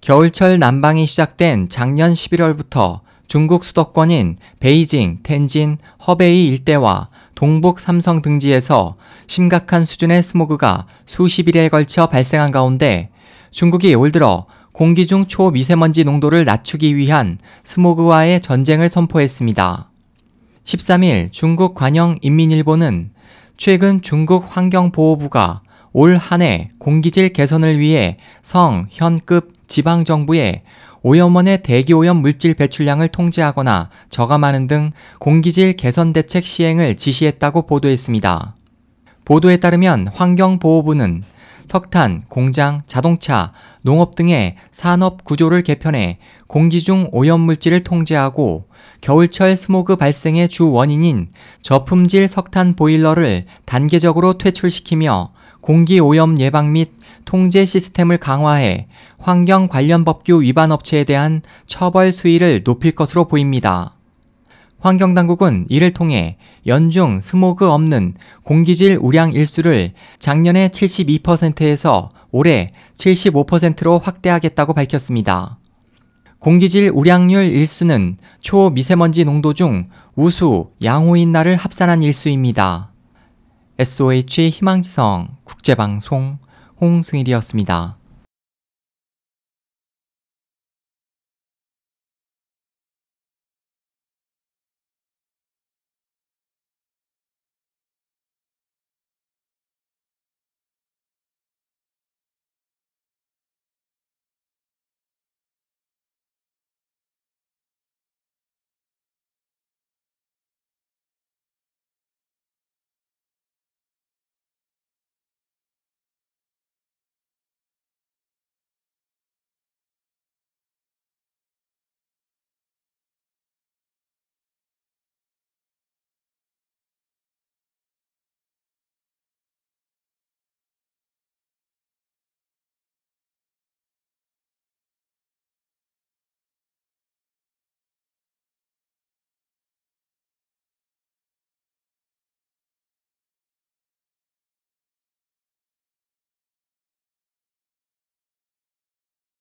겨울철 난방이 시작된 작년 11월부터 중국 수도권인 베이징, 텐진, 허베이 일대와 동북 삼성 등지에서 심각한 수준의 스모그가 수십일에 걸쳐 발생한 가운데 중국이 올 들어 공기 중 초미세먼지 농도를 낮추기 위한 스모그와의 전쟁을 선포했습니다. 13일 중국 관영 인민일보는 최근 중국 환경보호부가 올 한 해 공기질 개선을 위해 성, 현급 지방정부에 오염원의 대기오염 물질 배출량을 통제하거나 저감하는 등 공기질 개선 대책 시행을 지시했다고 보도했습니다. 보도에 따르면 환경보호부는 석탄, 공장, 자동차, 농업 등의 산업 구조를 개편해 공기 중 오염 물질을 통제하고 겨울철 스모그 발생의 주 원인인 저품질 석탄 보일러를 단계적으로 퇴출시키며 공기 오염 예방 및 통제 시스템을 강화해 환경 관련 법규 위반 업체에 대한 처벌 수위를 높일 것으로 보입니다. 환경당국은 이를 통해 연중 스모그 없는 공기질 우량 일수를 작년의 72%에서 올해 75%로 확대하겠다고 밝혔습니다. 공기질 우량률 일수는 초미세먼지 농도 중 우수, 양호인 날을 합산한 일수입니다. SOH 희망지성 국제방송 홍승일이었습니다.